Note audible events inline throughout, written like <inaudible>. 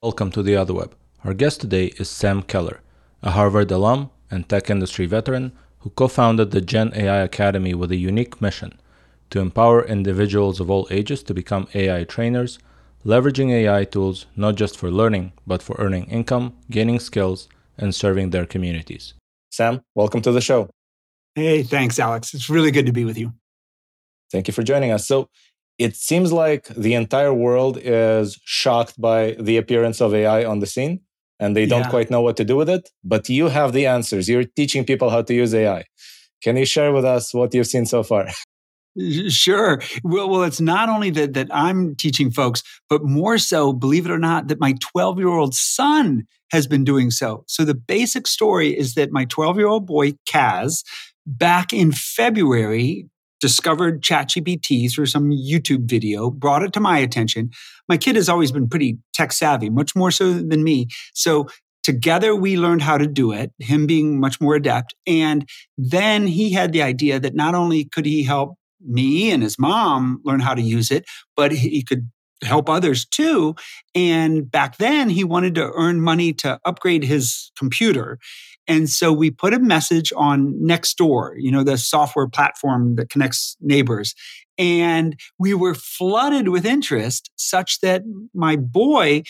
Welcome to the Otherweb. Our guest today is Sam Keller, a Harvard alum and tech industry veteran who co founded the Gen AI Academy with a unique mission to empower individuals of all ages to become AI trainers, leveraging AI tools not just for learning, but for earning income, gaining skills, and serving their communities. Sam, welcome to the show. Hey, thanks, Alex. It's really good to be with you. Thank you for joining us. So, it seems like the entire world is shocked by the appearance of AI on the scene and they don't yeah. quite know what to do with it. But you have the answers. You're teaching people how to use AI. Can you share with us what you've seen so far? <laughs> Sure. Well, well, it's not only that that I'm teaching folks, but more so, believe it or not, that my 12 year old son has been doing so. So the basic story is that my 12 year old boy Kaz, back in February, discovered ChatGPT through some YouTube video, brought it to my attention. My kid has always been pretty tech savvy, much more so than me. So together we learned how to do it, him being much more adept. And then he had the idea that not only could he help me and his mom learn how to use it, but he could help others too. And back then, he wanted to earn money to upgrade his computer. And so we put a message on Nextdoor, you know, the software platform that connects neighbors. And we were flooded with interest such that my boy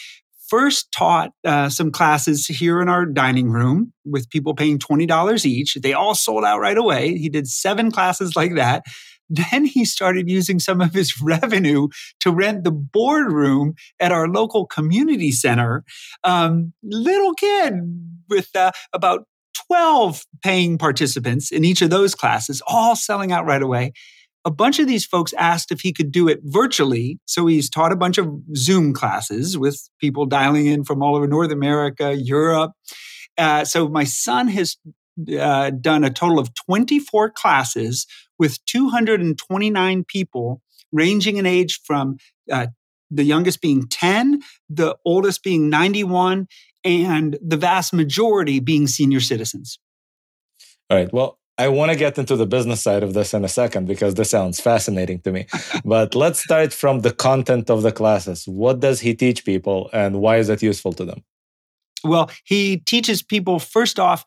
first taught uh, some classes here in our dining room with people paying $20 each. They all sold out right away. He did seven classes like that. <laughs> Then he started using some of his <laughs> revenue to rent the boardroom at our local community center. Um, little kid with uh, about 12 paying participants in each of those classes, all selling out right away. A bunch of these folks asked if he could do it virtually. So he's taught a bunch of Zoom classes with people dialing in from all over North America, Europe. Uh, so my son has uh, done a total of 24 classes with 229 people ranging in age from uh, the youngest being 10, the oldest being 91, and the vast majority being senior citizens. All right. Well, I want to get into the business side of this in a second because this sounds fascinating to me. <laughs> but let's start from the content of the classes. What does he teach people and why is it useful to them? Well, he teaches people first off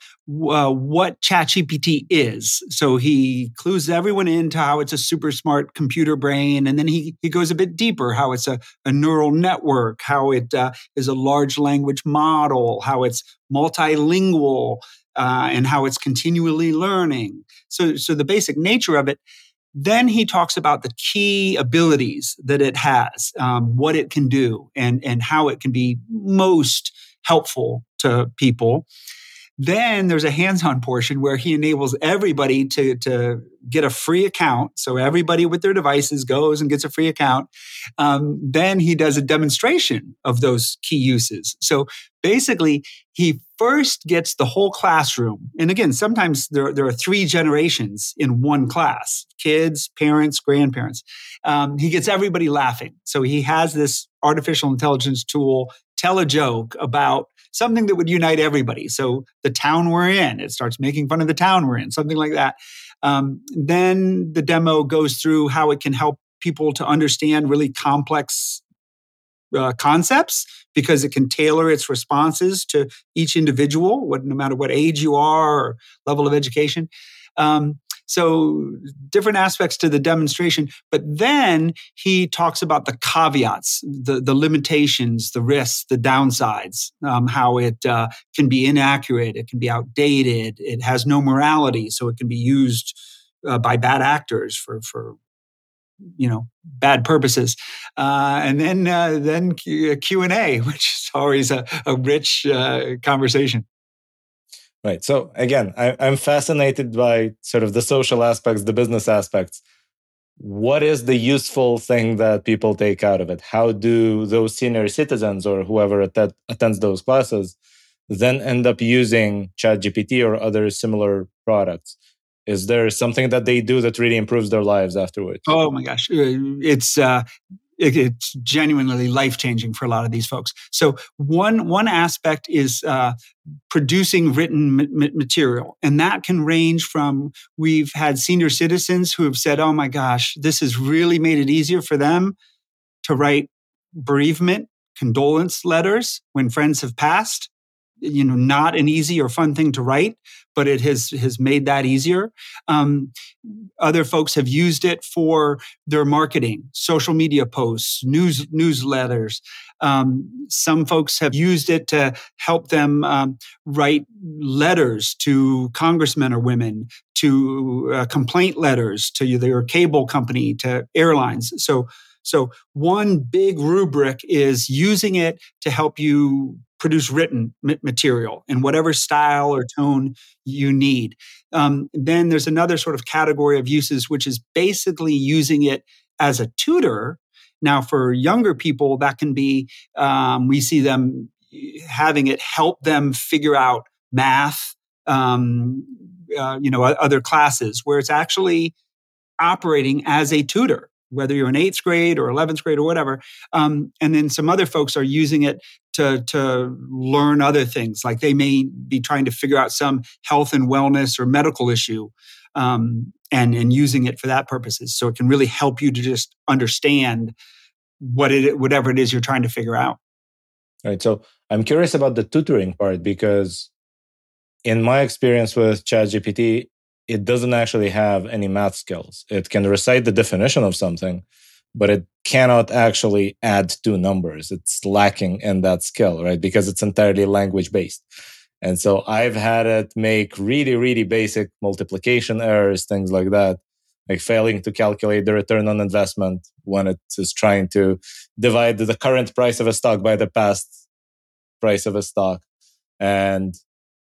uh, what ChatGPT is. So he clues everyone into how it's a super smart computer brain, and then he he goes a bit deeper, how it's a, a neural network, how it uh, is a large language model, how it's multilingual, uh, and how it's continually learning. So so the basic nature of it. Then he talks about the key abilities that it has, um, what it can do, and and how it can be most helpful to people. Then there's a hands-on portion where he enables everybody to, to get a free account. So everybody with their devices goes and gets a free account. Um, then he does a demonstration of those key uses. So basically, he first gets the whole classroom. And again, sometimes there, there are three generations in one class kids, parents, grandparents. Um, he gets everybody laughing. So he has this artificial intelligence tool tell a joke about something that would unite everybody. So the town we're in, it starts making fun of the town we're in, something like that. Um, then the demo goes through how it can help people to understand really complex uh, concepts because it can tailor its responses to each individual, what, no matter what age you are or level of education. Um, so different aspects to the demonstration. But then he talks about the caveats, the, the limitations, the risks, the downsides, um, how it uh, can be inaccurate, it can be outdated, it has no morality, so it can be used uh, by bad actors for for you know bad purposes uh, and then uh, then q and a <laughs> which is always a, a rich uh, conversation Right. So again, I, I'm fascinated by sort of the social aspects, the business aspects. What is the useful thing that people take out of it? How do those senior citizens or whoever att- attends those classes then end up using ChatGPT or other similar products? Is there something that they do that really improves their lives afterwards? Oh my gosh, uh, it's uh, it, it's genuinely life changing for a lot of these folks. So one one aspect is uh, producing written material, and that can range from we've had senior citizens who have said, "Oh my gosh, this has really made it easier for them to write bereavement condolence letters when friends have passed you know not an easy or fun thing to write but it has has made that easier. Um, other folks have used it for their marketing social media posts news newsletters. Um, some folks have used it to help them um, write letters to congressmen or women to uh, complaint letters to their cable company to airlines. So so one big rubric is using it to help you produce written material in whatever style or tone you need. Um, then there's another sort of category of uses, which is basically using it as a tutor. Now, for younger people, that can be um, we see them having it help them figure out math, um, uh, you know, other classes, where it's actually operating as a tutor whether you're in eighth grade or 11th grade or whatever. Um, and then some other folks are using it to, to learn other things, like they may be trying to figure out some health and wellness or medical issue. Um, and, and using it for that purposes. So it can really help you to just understand what it, whatever it is you're trying to figure out. All right. So I'm curious about the tutoring part because in my experience with ChatGPT, it doesn't actually have any math skills. It can recite the definition of something, but it cannot actually add two numbers. It's lacking in that skill, right? Because it's entirely language based. And so I've had it make really, really basic multiplication errors, things like that, like failing to calculate the return on investment when it is trying to divide the current price of a stock by the past price of a stock. And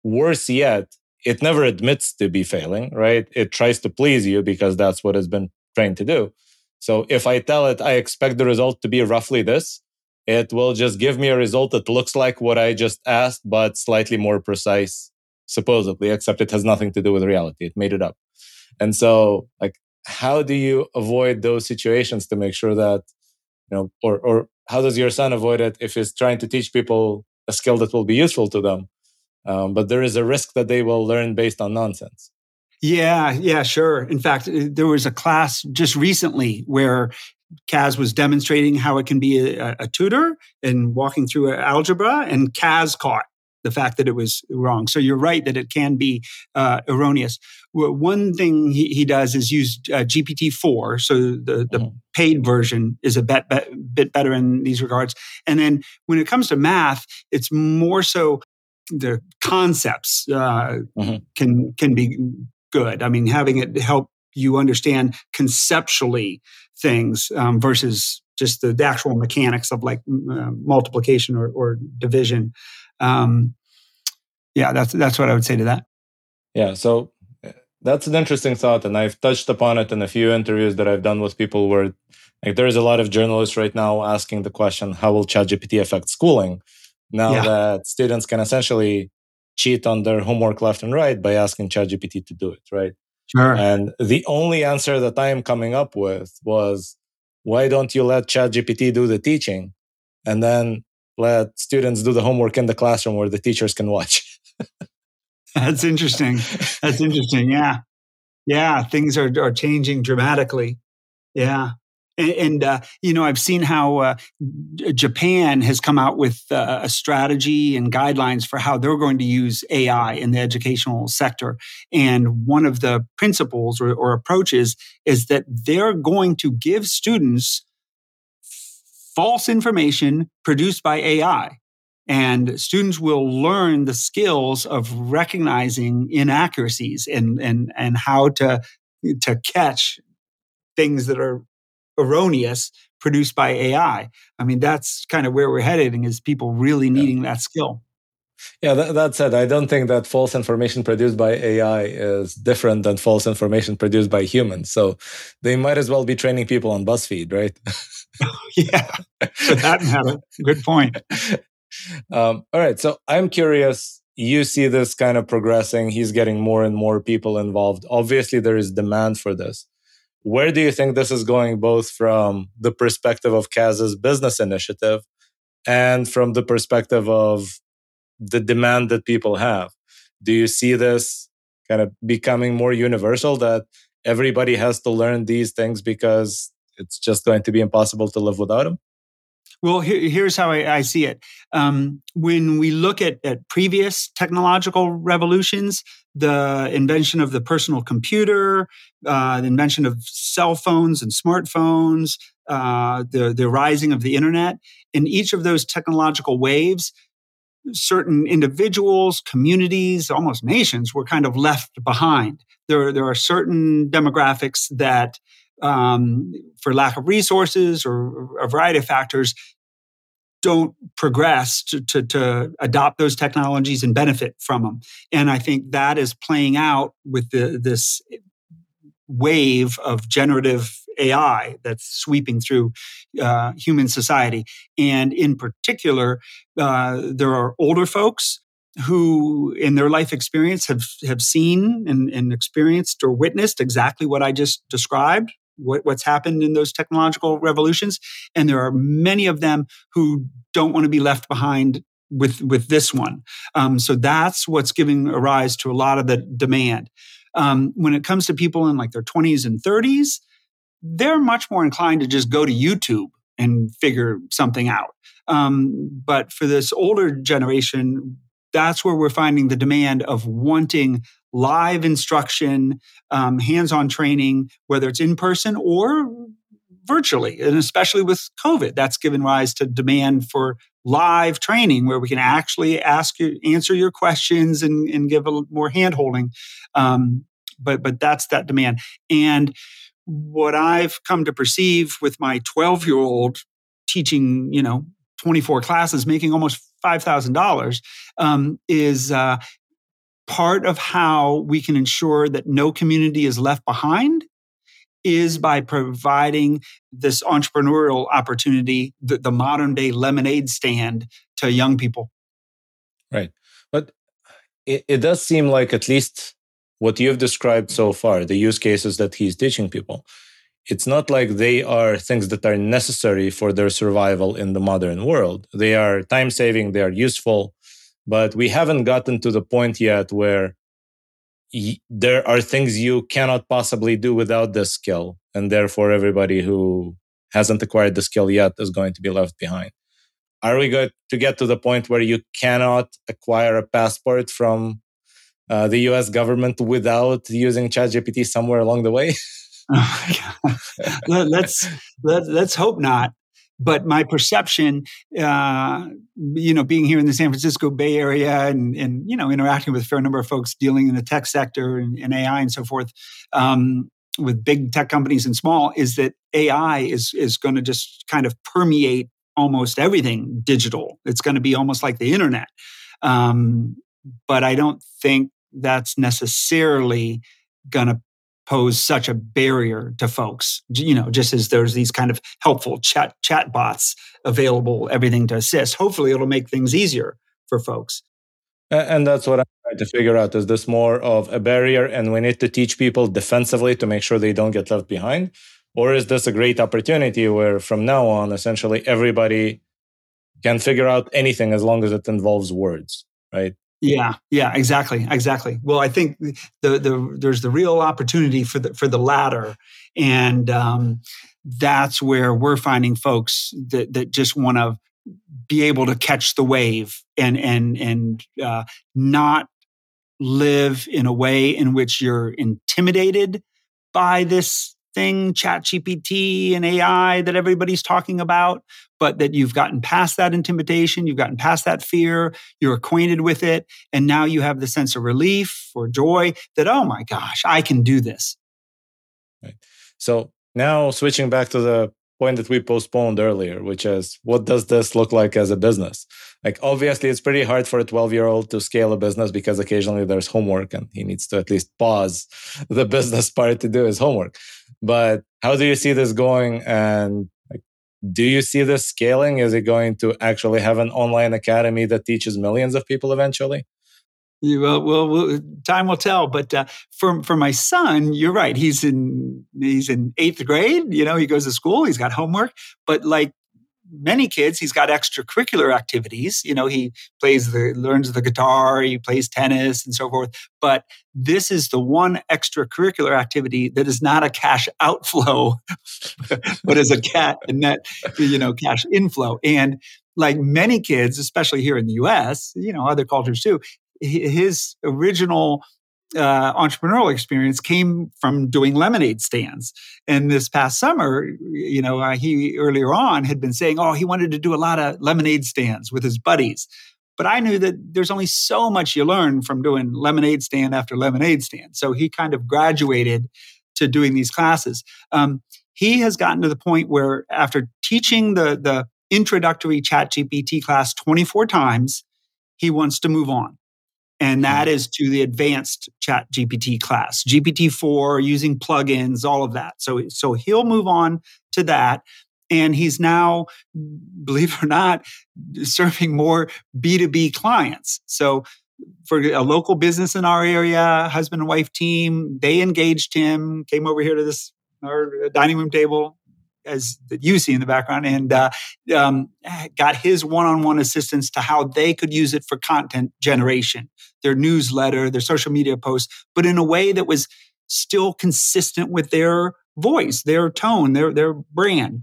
worse yet, it never admits to be failing, right? It tries to please you because that's what it's been trained to do. So if I tell it I expect the result to be roughly this, it will just give me a result that looks like what I just asked, but slightly more precise, supposedly, except it has nothing to do with reality. It made it up. And so, like, how do you avoid those situations to make sure that, you know, or, or how does your son avoid it if he's trying to teach people a skill that will be useful to them? Um, but there is a risk that they will learn based on nonsense. Yeah, yeah, sure. In fact, uh, there was a class just recently where Kaz was demonstrating how it can be a, a tutor and walking through algebra, and Kaz caught the fact that it was wrong. So you're right that it can be uh, erroneous. One thing he, he does is use uh, GPT-4, so the, the mm-hmm. paid version is a bit, bit better in these regards. And then when it comes to math, it's more so the concepts uh, mm-hmm. can can be good. I mean, having it help you understand conceptually things um, versus just the, the, actual mechanics of like uh, multiplication or, or division. Um, yeah, that's that's what I would say to that. Yeah, so uh, that's an interesting thought, and I've touched upon it in a few interviews that I've done with people where like there's a lot of journalists right now asking the question, how will ChatGPT affect schooling? Now yeah. that students can essentially cheat on their homework left and right by asking ChatGPT to do it, right? Sure. And the only answer that I am coming up with was, why don't you let ChatGPT do the teaching and then let students do the homework in the classroom where the teachers can watch? <laughs> That's interesting. That's interesting. Yeah. Yeah. Things are, are changing dramatically. Yeah. And, uh, you know, I've seen how uh, Japan has come out with uh, a strategy and guidelines for how they're going to use AI in the educational sector. And one of the principles or, or approaches is that they're going to give students false information produced by AI. And students will learn the skills of recognizing inaccuracies and, and, and how to, to catch things that are erroneous produced by AI. I mean, that's kind of where we're heading is people really needing yeah. that skill. Yeah, that, that, said, I don't think that false information produced by AI is different than false information produced by humans. So they might as well be training people on BuzzFeed, right? <laughs> yeah, for that matter. Good point. <laughs> Um, all right. So I'm curious. You see this kind of progressing. He's getting more and more people involved. Obviously, there is demand for this. Where do you think this is going, both from the perspective of Kaz's business initiative and from the perspective of the demand that people have? Do you see this kind of becoming more universal that everybody has to learn these things because it's just going to be impossible to live without them? Well, here, here's how I, I see it. Um, when we look at, at previous technological revolutions, the invention of the personal computer, uh, the invention of cell phones and smartphones, uh, the, the rising of the internet, in each of those technological waves, certain individuals, communities, almost nations were kind of left behind. There, there are certain demographics that, um, for lack of resources or a variety of factors, don't progress to, to, to, adopt those technologies and benefit from them. And I think that is playing out with the, this wave of generative AI that's sweeping through uh, human society. And in particular, uh, there are older folks who, in their life experience, have, have seen and, and experienced or witnessed exactly what I just described. What, what's happened in those technological revolutions. And there are many of them who don't want to be left behind with with this one. Um, so that's what's giving a rise to a lot of the demand. Um, when it comes to people in like their 20s and 30s, they're much more inclined to just go to YouTube and figure something out. Um, but for this older generation, that's where we're finding the demand of wanting live instruction, um, hands on training, whether it's in person or virtually. And especially with COVID, that's given rise to demand for live training where we can actually ask you, answer your questions and, and give a more hand holding. Um, but, but that's that demand. And what I've come to perceive with my 12 year old teaching, you know, 24 classes, making almost $5,000 um, is uh, part of how we can ensure that no community is left behind is by providing this entrepreneurial opportunity, the, the modern day lemonade stand to young people. Right. But it, it does seem like at least what you've described so far, the use cases that he's teaching people, it's not like they are things that are necessary for their survival in the modern world. They are time saving, they are useful, but we haven't gotten to the point yet where y- there are things you cannot possibly do without this skill. And therefore, everybody who hasn't acquired the skill yet is going to be left behind. Are we going to get to the point where you cannot acquire a passport from uh, the US government without using ChatGPT somewhere along the way? <laughs> oh Let, let's let, let's hope not. But my perception, uh, you know, being here in the San Francisco Bay Area and, and you know interacting with a fair number of folks dealing in the tech sector and, and AI and so forth, um, with big tech companies and small, is that AI is is going to just kind of permeate almost everything digital. It's going to be almost like the internet. Um, but I don't think that's necessarily going to pose such a barrier to folks you know just as there's these kind of helpful chat chat bots available everything to assist. Hopefully it'll make things easier for folks. And that's what i'm trying to figure out. Is this more of a barrier and we need to teach people defensively to make sure they don't get left behind? Or is this a great opportunity where from now on essentially everybody can figure out anything as long as it involves words right yeah, yeah, exactly, exactly. Well, I think the the there's the real opportunity for the for the latter, and um, that's where we're finding folks that that just want to be able to catch the wave and and and uh, not live in a way in which you're intimidated by this thing, chat GPT and AI that everybody's talking about, but that you've gotten past that intimidation, you've gotten past that fear, you're acquainted with it, and now you have the sense of relief or joy that, oh my gosh, I can do this. Right. So now switching back to the point that we postponed earlier, which is what does this look like as a business? Like, obviously, it's pretty hard for a 12 year old to scale a business because occasionally there's homework and he needs to at least pause <laughs> the business part to do his homework. But how do you see this going? And like, do you see this scaling? Is it going to actually have an online academy that teaches millions of people eventually? Well, well, time will tell. But uh, for for my son, you're right. He's in he's in eighth grade. You know, he goes to school. He's got homework. But like many kids, he's got extracurricular activities. You know, he plays the learns the guitar, he plays tennis, and so forth. But this is the one extracurricular activity that is not a cash outflow, <laughs> but is a cat and net, you know, cash inflow. And like many kids, especially here in the U.S., you know, other cultures too, his original uh, entrepreneurial experience came from doing lemonade stands. And this past summer, you know, uh, he earlier on had been saying, oh, he wanted to do a lot of lemonade stands with his buddies. But I knew that there's only so much you learn from doing lemonade stand after lemonade stand. So he kind of graduated to doing these classes. Um, he has gotten to the point where after teaching the, the introductory chat GPT class 24 times, he wants to move on and that mm-hmm. to the advanced chat gpt class gpt-4 using plugins all of that. So so he'll move on to that. And he's now believe it or not serving more b2b clients. So for a local business in our area husband and wife team they engaged him came over here to this our dining room table as that you see in the background, and uh, um, got his one-on-one assistance to how they could use it for content generation, their newsletter, their social media posts, but in a way that was still consistent with their voice, their tone, their their brand.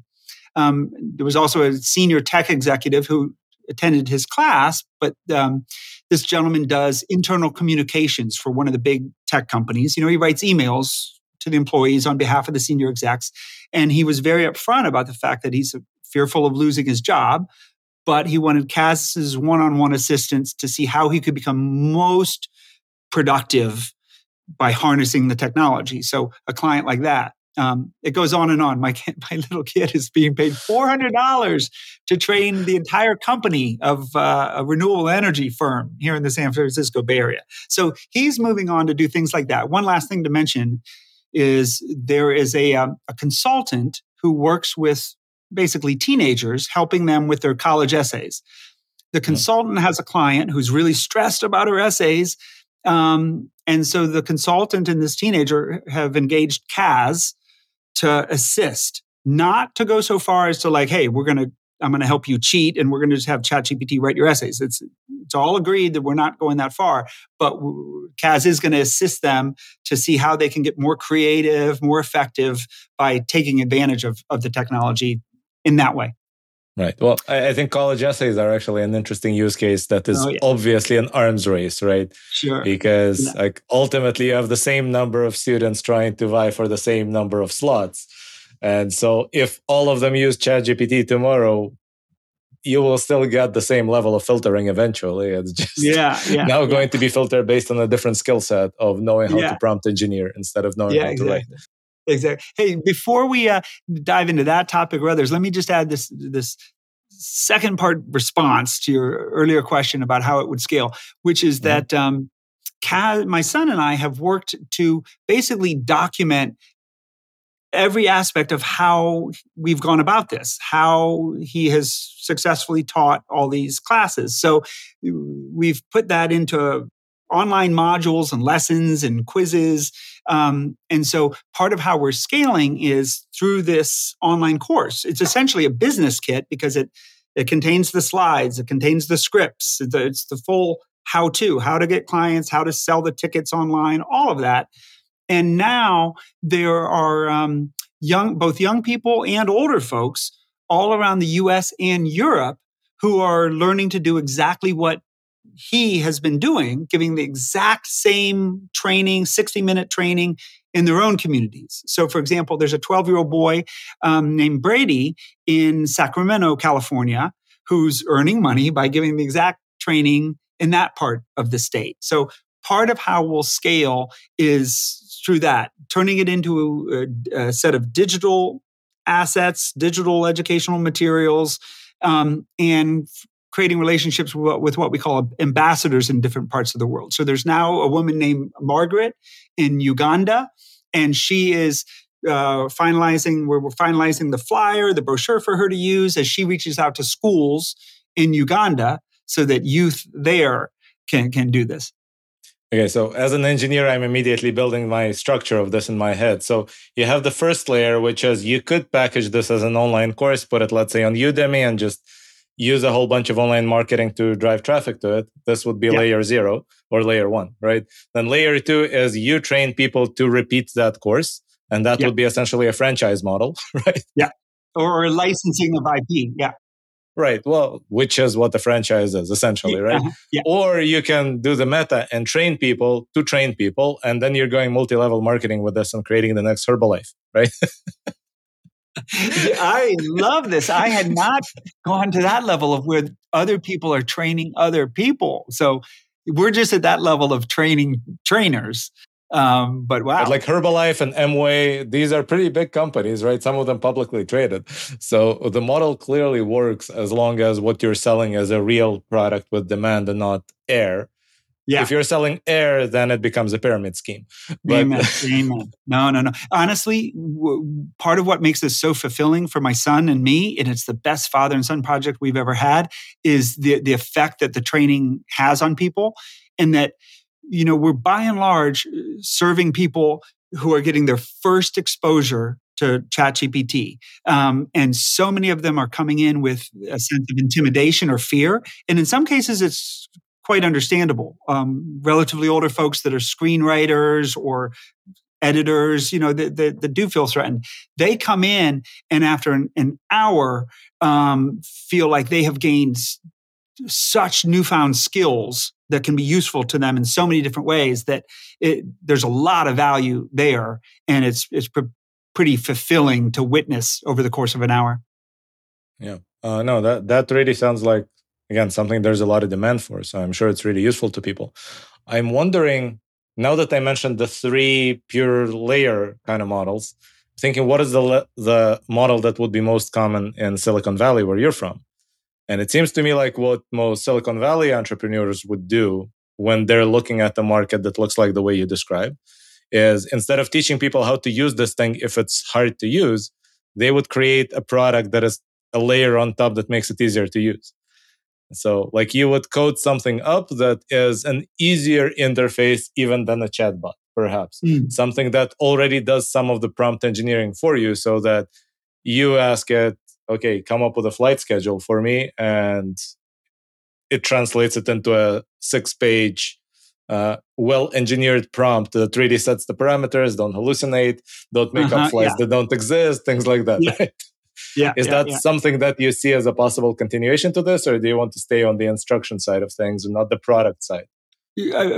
Um, there was also a senior tech executive who attended his class, but um, this gentleman does internal communications for one of the big tech companies. You know, he writes emails to the employees on behalf of the senior execs. And he was very upfront about the fact that he's fearful of losing his job, but he wanted Kaz's one on one assistance to see how he could become most productive by harnessing the technology. So, a client like that. Um, it goes on and on. My kid, <laughs> my little kid is being paid four hundred dollars to train the entire company of uh, a renewable energy firm here in the San Francisco Bay Area. So he's moving on to do things like that. One last thing to mention is there is a, um, a consultant who works with basically teenagers, helping them with their college essays. The consultant has a client who's really stressed about her essays. Um, and so the consultant and this teenager have engaged Kaz to assist, not to go so far as to like, hey, we're going to I'm going to help you cheat and we're going to just have ChatGPT write your essays. It's it's all agreed that we're not going that far, but Kaz is going to assist them to see how they can get more creative, more effective by taking advantage of, of the technology in that way. Right. Well, I, think college essays are actually an interesting use case that is oh, yeah. obviously an arms race, right? Sure. Because yeah. like ultimately you have the same number of students trying to vie for the same number of slots and so if all of them use ChatGPT tomorrow, you will still get the same level of filtering eventually. It's <laughs> just yeah, yeah now yeah. going to be filtered based on a different skill set of knowing how yeah. to prompt engineer instead of knowing how exactly. to write. Exactly. Hey, before we uh, dive into that topic or others, let me just add this this second part response to your earlier question about how it would scale, which is mm-hmm. that um, my son and I have worked to basically document every aspect of how we've gone about this, how he has successfully taught all these classes. So we've put that into online modules and lessons and quizzes. Um, and so part of how we're scaling is through this online course. It's essentially a business kit because it it contains the slides, it contains the scripts, it's the full how to, how to get clients, how to sell the tickets online, all of that. And now there are um, young, both young people and older folks all around the US and Europe who are learning to do exactly what he has been doing, giving the exact same training, 60 minute training in their own communities. So, for example, there's a 12 year old boy um, named Brady in Sacramento, California, who's earning money by giving the exact training in that part of the state. So, part of how we'll scale is through that, turning it into a, a set of digital assets, digital educational materials, um, and creating relationships with, with, what we call ambassadors in different parts of the world. So there's now a woman named Margaret in Uganda, and she is uh, finalizing. We're, we're finalizing the flyer, the brochure for her to use as she reaches out to schools in Uganda, so that youth there can can do this. Okay, so as an engineer, I'm immediately building my structure of this in my head. So you have the first layer, which is you could package this as an online course, put it, let's say, on Udemy and just use a whole bunch of online marketing to drive traffic to it. This would be yeah. layer zero or layer one, right? Then layer two is you train people to repeat that course. And that yeah. would be essentially a franchise model, <laughs> right? Yeah. Or licensing of IP. Yeah. Right. Well, which is what the franchise is essentially, right? Uh-huh. Yeah. Or you can do the meta and train people to train people, and then you're going multi-level marketing with this and creating the next Herbalife, right? <laughs> I love this. I had not gone to that level of where other people are training other people. So we're just at that level of training trainers. Um, but wow. But like Herbalife and Amway, these are pretty big companies, right? Some of them publicly traded. So the model clearly works as long as what you're selling is a real product with demand and not air. Yeah. If you're selling air, then it becomes a pyramid scheme. But Amen. Amen. No, no, no. Honestly, w- part of what makes this so fulfilling for my son and me, and it's the best father and son project we've ever had, is the the effect that the training has on people, and that you know, we're by and large uh, serving people who are getting their first exposure to ChatGPT. Um, and so many of them are coming in with a sense of intimidation or fear. And in some cases, it's quite understandable. Um, relatively older folks that are screenwriters or editors, you know, that, that, that, do feel threatened. They come in and after an, an hour um, feel like they have gained such newfound skills that can be useful to them in so many different ways that it, there's a lot of value there and it's it's pr- pretty fulfilling to witness over the course of an hour. Yeah. Uh, no that that really sounds like again something there's a lot of demand for so i'm sure it's really useful to people. I'm wondering now that i mentioned the three pure layer kind of models thinking what is the the model that would be most common in silicon valley where you're from and it seems to me like what most Silicon Valley entrepreneurs would do when they're looking at the market that looks like the way you describe is instead of teaching people how to use this thing if it's hard to use, they would create a product that is a layer on top that makes it easier to use. So, like you would code something up that is an easier interface even than a chatbot, perhaps. Mm. Something that already does some of the prompt engineering for you so that you ask it, okay, come up with a flight schedule for me. And it translates it into a six page, uh, well engineered prompt that really sets the parameters, don't hallucinate, don't make uh-huh, up flights yeah. that don't exist, things like that. Yeah. Right? Yeah, is yeah, that something that you see as a possible continuation to this, or do you want to stay on the instruction side of things and not the product side?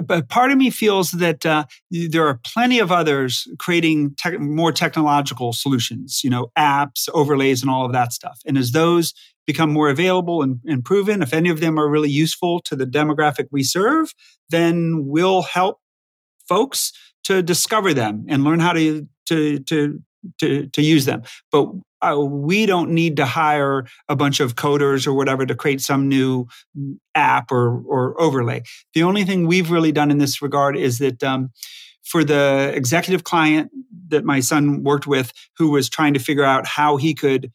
But part of me feels that uh, there are plenty of others creating more technological solutions, you know, apps, overlays, and all of that stuff. And as those become more available and, and proven, if any of them are really useful to the demographic we serve, then we'll help folks to discover them and learn how to to to to, to use them. But uh, we don't need to hire a bunch of coders or whatever to create some new app or, or overlay. The only thing we've really done in this regard is that um, for the executive client that my son worked with, who was trying to figure out how he could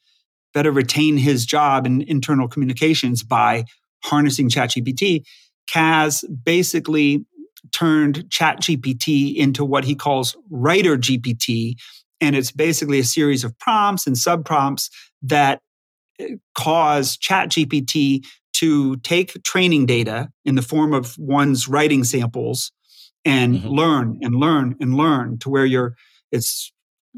better retain his job in internal communications by harnessing ChatGPT, Kaz basically turned ChatGPT into what he calls Writer GPT, and it's basically a series of prompts and sub prompts that eh, cause ChatGPT to take training data in the form of one's writing samples and mm-hmm. learn and learn and learn to where you're, it's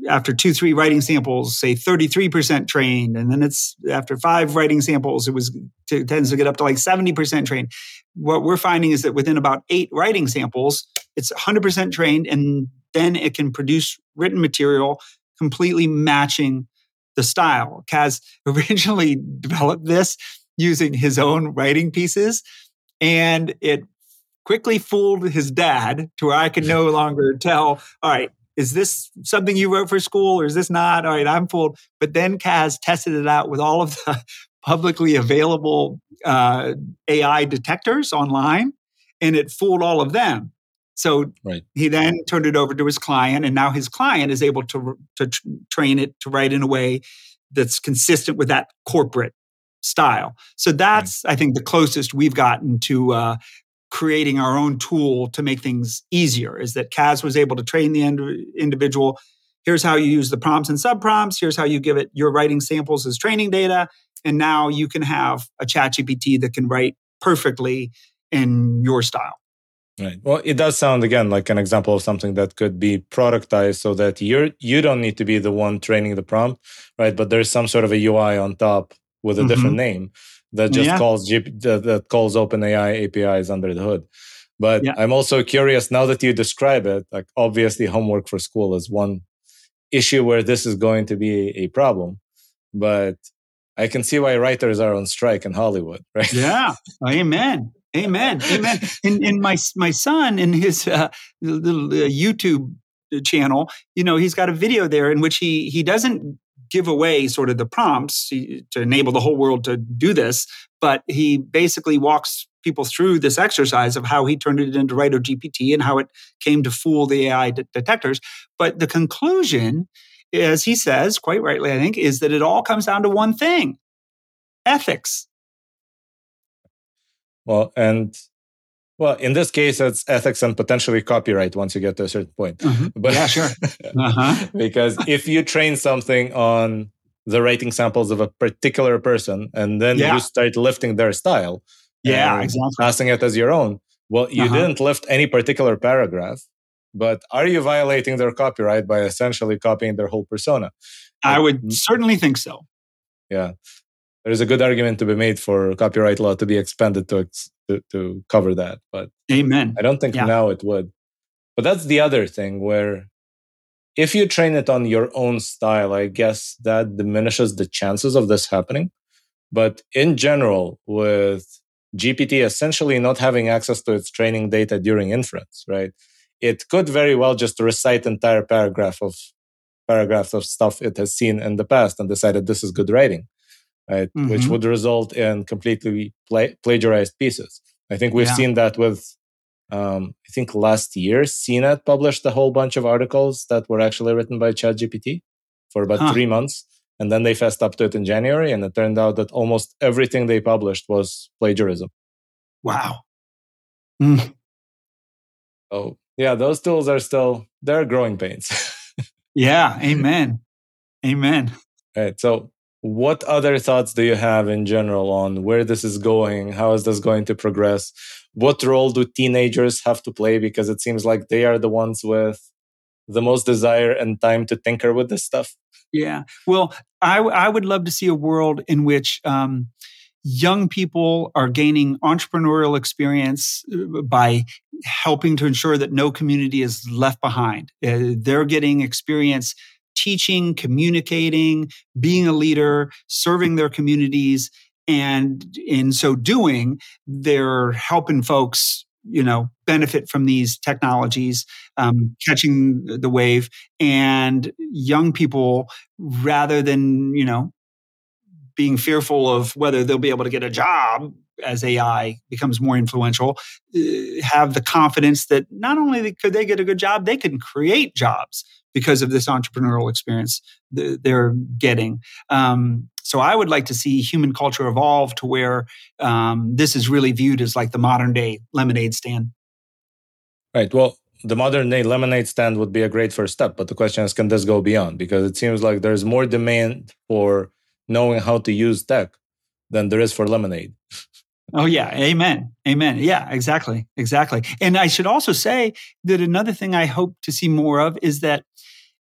after two, three writing samples, say 33% trained. And then it's after five writing samples, it was it tends to get up to like 70% trained. What we're finding is that within about eight writing samples, it's 100% trained and then it can produce written material completely matching the style. Kaz <laughs> originally developed this using his own writing pieces, and it quickly fooled his dad to where I could no <laughs> longer tell, all right, is this something you wrote for school or is this not? All right, I'm fooled. But then Kaz tested it out with all of the <laughs> publicly available uh, AI detectors online, and it fooled all of them. So right. he then turned it over to his client, and now his client is able to to train it to write in a way that's consistent with that corporate style. So that's right. I think the closest we've gotten to uh, creating our own tool to make things easier. Is that Kaz was able to train the ind- individual. Here's how you use the prompts and subprompts. Here's how you give it your writing samples as training data. And now you can have a chat GPT that can write perfectly in your style. Right. Well, it does sound again like an example of something that could be productized so that you're you don't need to be the one training the prompt, right? But there's some sort of a UI on top with a mm-hmm. different name that just yeah. calls GP, that, that calls OpenAI APIs under the hood. But yeah. I'm also curious now that you describe it, like obviously homework for school is one issue where this is going to be a problem. But I can see why writers are on strike in Hollywood, <laughs> right? Yeah. Amen. Amen. Amen. And, and my my son in his uh, little uh, YouTube channel, you know, he's got a video there in which he he doesn't give away sort of the prompts to enable the whole world to do this, but he basically walks people through this exercise of how he turned it into Writer GPT and how it came to fool the AI de- detectors. But the conclusion, as he says, quite rightly, I think, is that it all comes down to one thing ethics. Well, and well, in this case, it's ethics and potentially copyright once you get to a certain point. Mm-hmm. <laughs> But yeah, sure. Uh-huh. <laughs> because if you train something on the writing samples of a particular person and then yeah. you start lifting their style, yeah, exactly, passing it as your own, well, you uh-huh. didn't lift any particular paragraph, but are you violating their copyright by essentially copying their whole persona? I would certainly think so. Yeah there is a good argument to be made for copyright law to be expanded to to, to cover that. But amen. I don't think yeah. now it would. But that's the other thing where if you train it on your own style, I guess that diminishes the chances of this happening. But in general, with GPT essentially not having access to its training data during inference, right? It could very well just recite entire paragraph of paragraphs of stuff it has seen in the past and decided this is good writing right? Mm-hmm. Which would result in completely pla- plagiarized pieces. I think we've yeah. seen that with, um, I think last year, CNET published a whole bunch of articles that were actually written by ChatGPT for about huh. three months. And then they fessed up to it in January, and it turned out that almost everything they published was plagiarism. Wow. Mm. So yeah, those tools are still they're growing pains. <laughs> yeah, amen. Amen. Right. So what other thoughts do you have in general on where this is going? How is this going to progress? What role do teenagers have to play? Because it seems like they are the ones with the most desire and time to tinker with this stuff. Yeah. Well i, I would love to see a world in which um, young people are gaining entrepreneurial experience uh, by helping to ensure that no community is left behind. Uh, they're getting experience teaching, communicating, being a leader, serving their communities. And in so doing, they're helping folks, you know, benefit from these technologies, um, catching the wave. And young people, rather than, you know, being fearful of whether they'll be able to get a job as AI becomes more influential, uh, have the confidence that not only could they get a good job, they can create jobs because of this entrepreneurial experience they're getting. Um, so I would like to see human culture evolve to where um, this is really viewed as like the modern day lemonade stand. Right. Well, the modern day lemonade stand would be a great first step, but the question is, can this go beyond? Because it seems like there's more demand for knowing how to use tech than there is for lemonade. <laughs> Oh yeah, amen. Amen. Yeah, exactly. Exactly. And I should also say that another thing I hope to see more of is that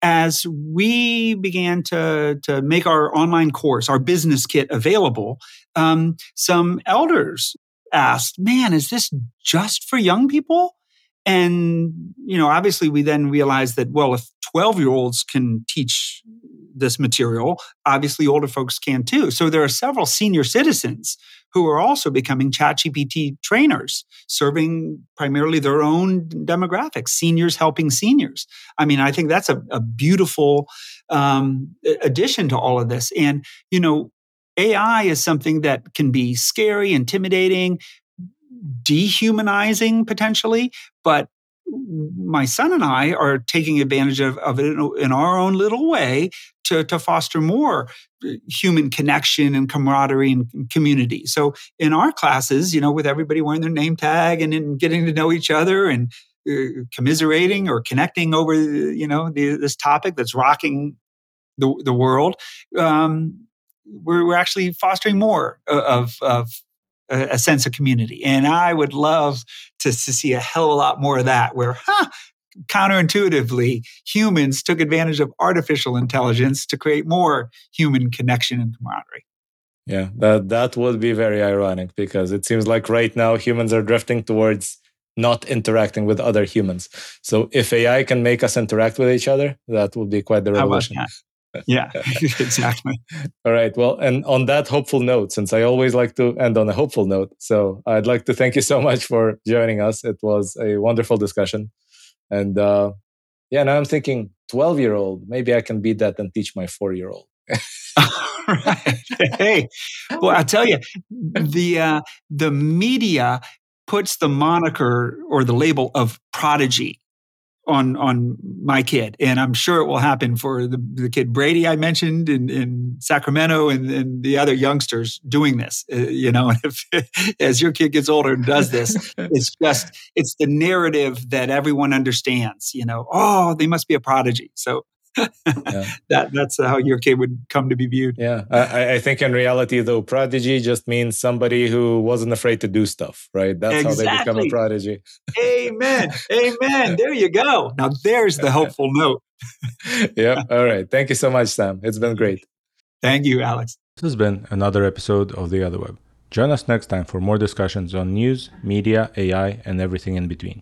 as we began to, to make our online course, our business kit available, um, some elders asked, man, is this just for young people? And, you know, obviously we then realized that, well, if 12 year olds can teach this material, obviously older folks can too. So there are several senior citizens who are also becoming ChatGPT trainers, serving primarily their own demographics, seniors helping seniors. I mean, I think that's a, a beautiful um, addition to all of this. And, you know, AI is something that can be scary, intimidating, dehumanizing potentially, but my son and I are taking advantage of, of it in our own little way to, to foster more uh, human connection and camaraderie and community. So in our classes, you know, with everybody wearing their name tag and, and getting to know each other and uh, commiserating or connecting over, you know, the, this topic that's rocking the, the world, um, we're, we're actually fostering more of, of a, a, sense of community. And I would love to, to see a hell of a lot more of that where, huh, counterintuitively, humans took advantage of artificial intelligence to create more human connection and camaraderie. Yeah, that that would be very ironic because it seems like right now humans are drifting towards not interacting with other humans. So if AI can make us interact with each other, that would be quite the revolution. Yeah, <laughs> exactly. All right. Well, and on that hopeful note, since I always like to end on a hopeful note, so I'd like to thank you so much for joining us. It was a wonderful discussion. And uh, yeah, now I'm thinking 12 year old, maybe I can beat that and teach my four year old. <laughs> right. Hey, well, I tell you, the uh, the media puts the moniker or the label of prodigy on on my kid. And i'm sure it will happen for the, the kid brady i mentioned in, in sacramento and, and the other youngsters doing this. Uh, you know <laughs> if, as your kid gets older and does this <laughs> it's just it's the narrative that everyone understands you know oh they must be a prodigy. So yeah. <laughs> that that's how your kid would come to be viewed. Yeah, I, I, think in reality, though, prodigy just means somebody who wasn't afraid to do stuff, right? That's exactly. how they become a prodigy. Amen. Amen. <laughs> There you go. Now there's the hopeful note. <laughs> yeah. All right. Thank you so much, Sam. It's been great. Thank you, Alex. This has been another episode of The Otherweb. Join us next time for more discussions on news, media, AI, and everything in between.